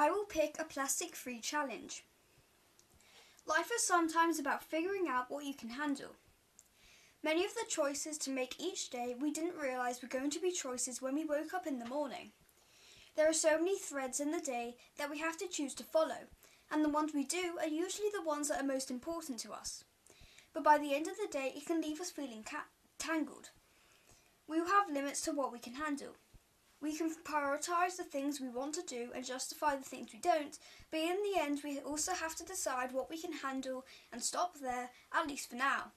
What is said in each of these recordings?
I will pick a plastic free challenge. Life is sometimes about figuring out what you can handle. Many of the choices to make each day we didn't realise were going to be choices when we woke up in the morning. There are so many threads in the day that we have to choose to follow, and the ones we do are usually the ones that are most important to us. But by the end of the day, it can leave us feeling ca- tangled. We will have limits to what we can handle. We can prioritise the things we want to do and justify the things we don't, but in the end, we also have to decide what we can handle and stop there, at least for now.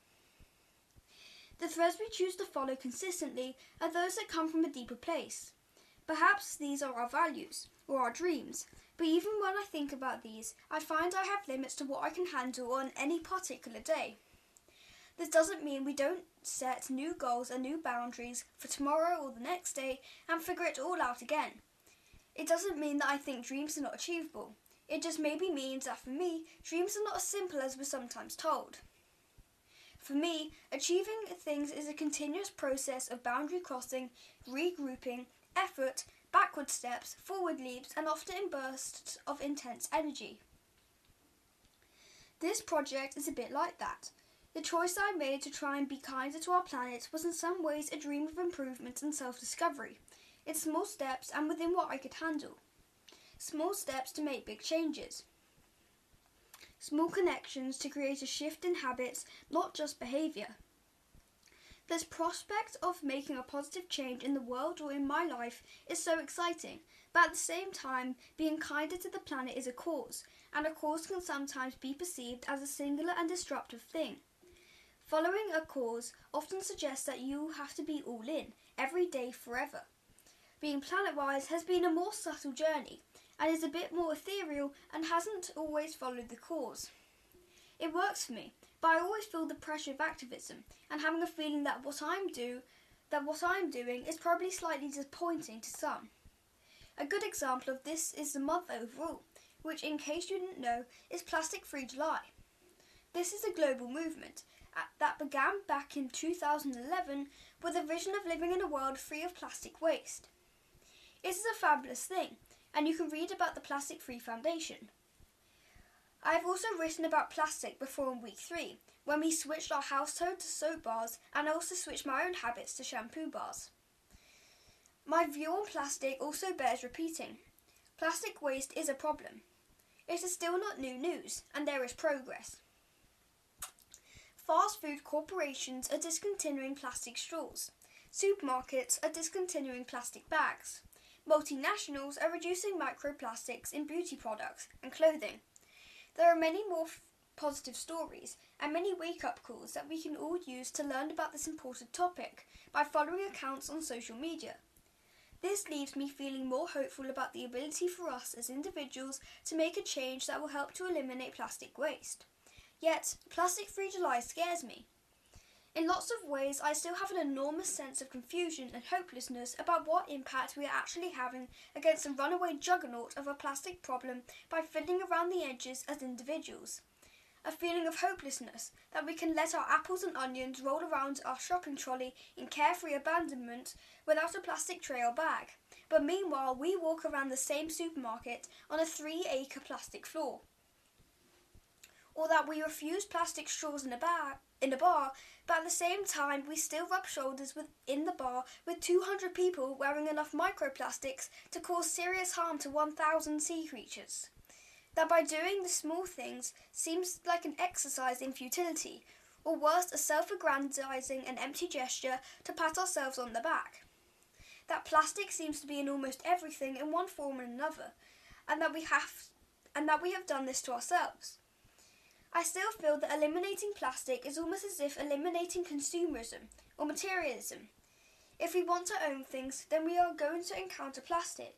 The threads we choose to follow consistently are those that come from a deeper place. Perhaps these are our values or our dreams, but even when I think about these, I find I have limits to what I can handle on any particular day. This doesn't mean we don't set new goals and new boundaries for tomorrow or the next day and figure it all out again. It doesn't mean that I think dreams are not achievable. It just maybe means that for me, dreams are not as simple as we're sometimes told. For me, achieving things is a continuous process of boundary crossing, regrouping, effort, backward steps, forward leaps, and often in bursts of intense energy. This project is a bit like that. The choice I made to try and be kinder to our planet was in some ways a dream of improvement and self discovery. It's small steps and within what I could handle. Small steps to make big changes. Small connections to create a shift in habits, not just behaviour. This prospect of making a positive change in the world or in my life is so exciting, but at the same time, being kinder to the planet is a cause, and a cause can sometimes be perceived as a singular and disruptive thing. Following a cause often suggests that you have to be all in, every day, forever. Being planet wise has been a more subtle journey and is a bit more ethereal and hasn't always followed the cause. It works for me, but I always feel the pressure of activism and having a feeling that what I'm do that what I'm doing is probably slightly disappointing to some. A good example of this is the month overall, which in case you didn't know is Plastic Free July. This is a global movement uh, that began back in 2011 with a vision of living in a world free of plastic waste. It is a fabulous thing, and you can read about the Plastic Free Foundation. I have also written about plastic before in week three, when we switched our household to soap bars and also switched my own habits to shampoo bars. My view on plastic also bears repeating. Plastic waste is a problem. It is still not new news, and there is progress. Fast food corporations are discontinuing plastic straws. Supermarkets are discontinuing plastic bags. Multinationals are reducing microplastics in beauty products and clothing. There are many more f- positive stories and many wake up calls that we can all use to learn about this important topic by following accounts on social media. This leaves me feeling more hopeful about the ability for us as individuals to make a change that will help to eliminate plastic waste. Yet, Plastic Free July scares me. In lots of ways, I still have an enormous sense of confusion and hopelessness about what impact we are actually having against the runaway juggernaut of a plastic problem by fiddling around the edges as individuals. A feeling of hopelessness that we can let our apples and onions roll around our shopping trolley in carefree abandonment without a plastic tray or bag. But meanwhile, we walk around the same supermarket on a three acre plastic floor or that we refuse plastic straws in a bar in a bar, but at the same time we still rub shoulders with in the bar with 200 people wearing enough microplastics to cause serious harm to 1,000 sea creatures. That by doing the small things seems like an exercise in futility, or worse, a self aggrandizing and empty gesture to pat ourselves on the back. That plastic seems to be in almost everything in one form or another, and that we have and that we have done this to ourselves. I still feel that eliminating plastic is almost as if eliminating consumerism or materialism. If we want to own things, then we are going to encounter plastic.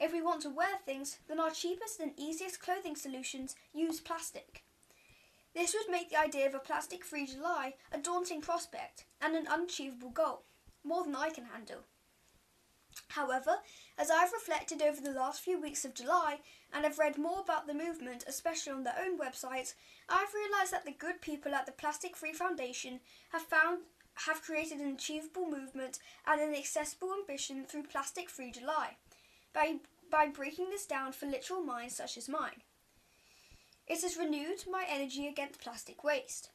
If we want to wear things, then our cheapest and easiest clothing solutions use plastic. This would make the idea of a plastic free July a daunting prospect and an unachievable goal, more than I can handle. However, as I've reflected over the last few weeks of July and have read more about the movement, especially on their own websites, I've realised that the good people at the Plastic Free Foundation have found have created an achievable movement and an accessible ambition through Plastic Free July. By by breaking this down for literal minds such as mine. It has renewed my energy against plastic waste.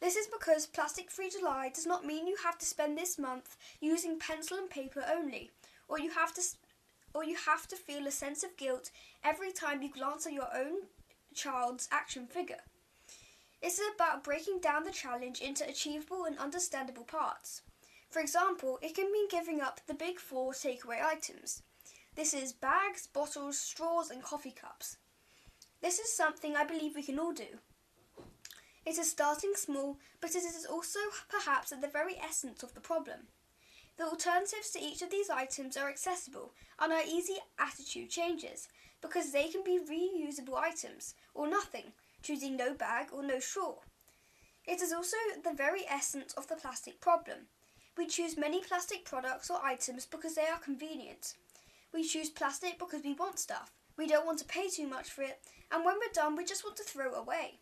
This is because Plastic Free July does not mean you have to spend this month using pencil and paper only, or you have to or you have to feel a sense of guilt every time you glance at your own child's action figure. It's about breaking down the challenge into achievable and understandable parts. For example, it can mean giving up the big four takeaway items. This is bags, bottles, straws, and coffee cups. This is something I believe we can all do. It is starting small, but it is also perhaps at the very essence of the problem. The alternatives to each of these items are accessible and are easy attitude changes because they can be reusable items or nothing, choosing no bag or no straw. It is also the very essence of the plastic problem. We choose many plastic products or items because they are convenient. We choose plastic because we want stuff. We don't want to pay too much for it, and when we're done, we just want to throw it away.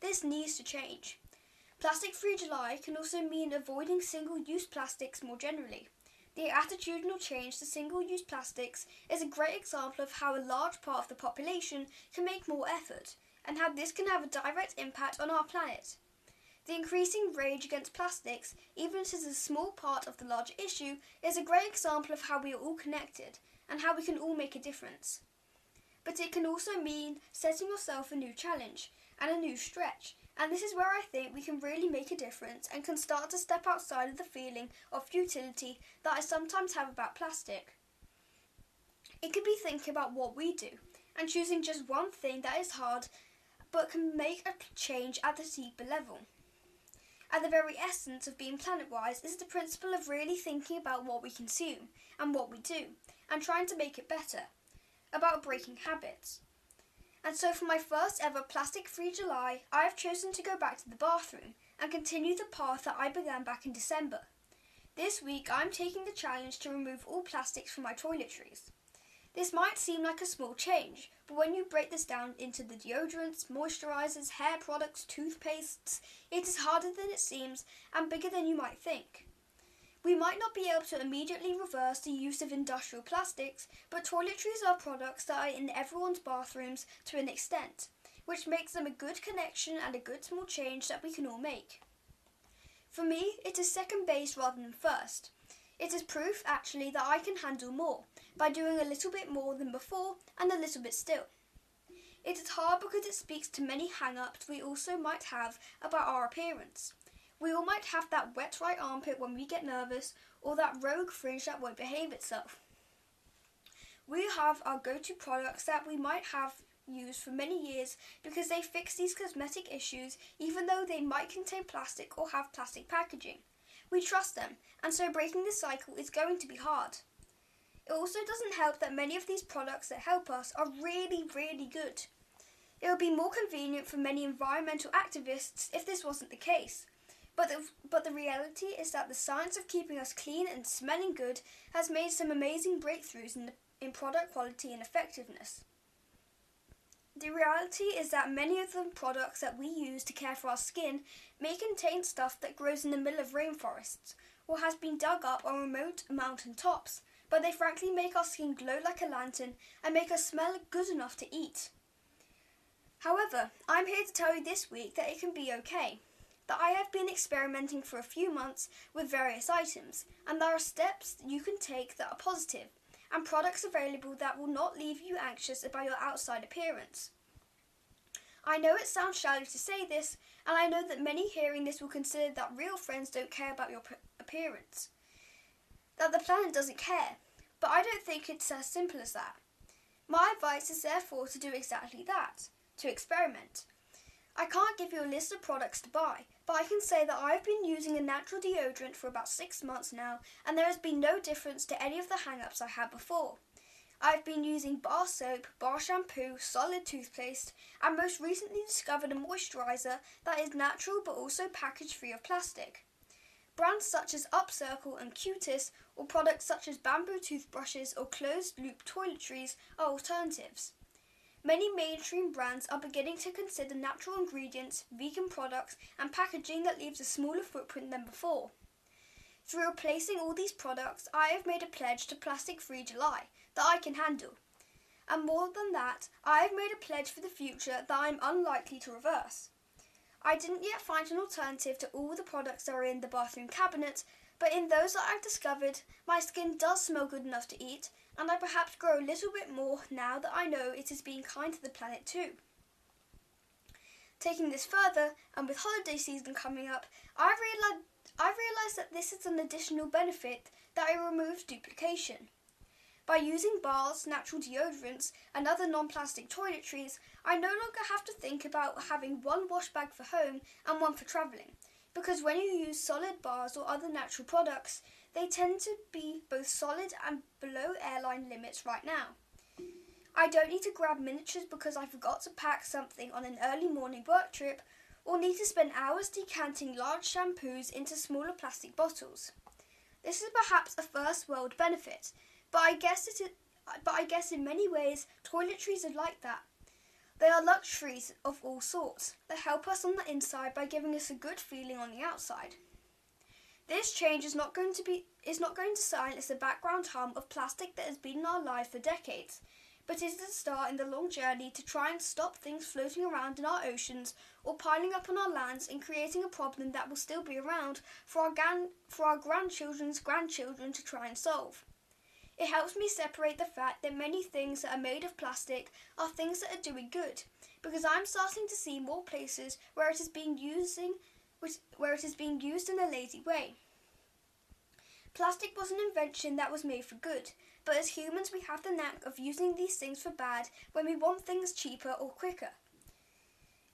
This needs to change. Plastic Free July can also mean avoiding single use plastics more generally. The attitudinal change to single use plastics is a great example of how a large part of the population can make more effort, and how this can have a direct impact on our planet. The increasing rage against plastics, even if it is a small part of the larger issue, is a great example of how we are all connected and how we can all make a difference. But it can also mean setting yourself a new challenge and a new stretch, and this is where I think we can really make a difference and can start to step outside of the feeling of futility that I sometimes have about plastic. It could be thinking about what we do and choosing just one thing that is hard but can make a change at the deeper level. At the very essence of being planet wise is the principle of really thinking about what we consume and what we do and trying to make it better, about breaking habits. And so, for my first ever plastic free July, I have chosen to go back to the bathroom and continue the path that I began back in December. This week, I'm taking the challenge to remove all plastics from my toiletries. This might seem like a small change, but when you break this down into the deodorants, moisturizers, hair products, toothpastes, it is harder than it seems and bigger than you might think. We might not be able to immediately reverse the use of industrial plastics, but toiletries are products that are in everyone's bathrooms to an extent, which makes them a good connection and a good small change that we can all make. For me, it is second base rather than first. It is proof, actually, that I can handle more by doing a little bit more than before and a little bit still. It is hard because it speaks to many hang ups we also might have about our appearance. We all might have that wet right armpit when we get nervous, or that rogue fringe that won't behave itself. We have our go to products that we might have used for many years because they fix these cosmetic issues even though they might contain plastic or have plastic packaging. We trust them, and so breaking this cycle is going to be hard. It also doesn't help that many of these products that help us are really, really good. It would be more convenient for many environmental activists if this wasn't the case. But the, but the reality is that the science of keeping us clean and smelling good has made some amazing breakthroughs in, the, in product quality and effectiveness. The reality is that many of the products that we use to care for our skin may contain stuff that grows in the middle of rainforests or has been dug up on remote mountain tops, but they frankly make our skin glow like a lantern and make us smell good enough to eat. However, I'm here to tell you this week that it can be okay that I have been experimenting for a few months with various items, and there are steps you can take that are positive, and products available that will not leave you anxious about your outside appearance. I know it sounds shallow to say this, and I know that many hearing this will consider that real friends don't care about your appearance, that the planet doesn't care, but I don't think it's as simple as that. My advice is therefore to do exactly that, to experiment. I can't give you a list of products to buy, but I can say that I've been using a natural deodorant for about six months now, and there has been no difference to any of the hang ups I had before. I've been using bar soap, bar shampoo, solid toothpaste, and most recently discovered a moisturiser that is natural but also package free of plastic. Brands such as Upcircle and Cutis, or products such as bamboo toothbrushes or closed loop toiletries, are alternatives. Many mainstream brands are beginning to consider natural ingredients, vegan products, and packaging that leaves a smaller footprint than before. Through replacing all these products, I have made a pledge to Plastic Free July that I can handle. And more than that, I have made a pledge for the future that I am unlikely to reverse. I didn't yet find an alternative to all the products that are in the bathroom cabinet, but in those that I've discovered, my skin does smell good enough to eat, and I perhaps grow a little bit more now that I know it is being kind to the planet too. Taking this further, and with holiday season coming up, I realised I that this is an additional benefit that it removes duplication. By using bars, natural deodorants, and other non plastic toiletries, I no longer have to think about having one wash bag for home and one for travelling, because when you use solid bars or other natural products, they tend to be both solid and below airline limits right now. I don't need to grab miniatures because I forgot to pack something on an early morning work trip or need to spend hours decanting large shampoos into smaller plastic bottles. This is perhaps a first world benefit, but I guess it is, but I guess in many ways toiletries are like that. They are luxuries of all sorts They help us on the inside by giving us a good feeling on the outside. This change is not going to be is not going to silence the background hum of plastic that has been in our lives for decades, but is a start in the long journey to try and stop things floating around in our oceans or piling up on our lands and creating a problem that will still be around for our, gan- for our grandchildren's grandchildren to try and solve. It helps me separate the fact that many things that are made of plastic are things that are doing good, because I'm starting to see more places where it is being using where it is being used in a lazy way. Plastic was an invention that was made for good, but as humans we have the knack of using these things for bad when we want things cheaper or quicker.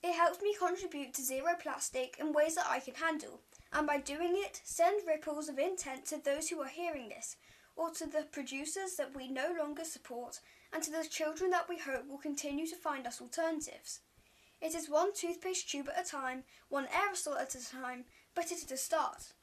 It helps me contribute to zero plastic in ways that I can handle, and by doing it, send ripples of intent to those who are hearing this, or to the producers that we no longer support, and to the children that we hope will continue to find us alternatives. It is one toothpaste tube at a time, one aerosol at a time, but it is a start.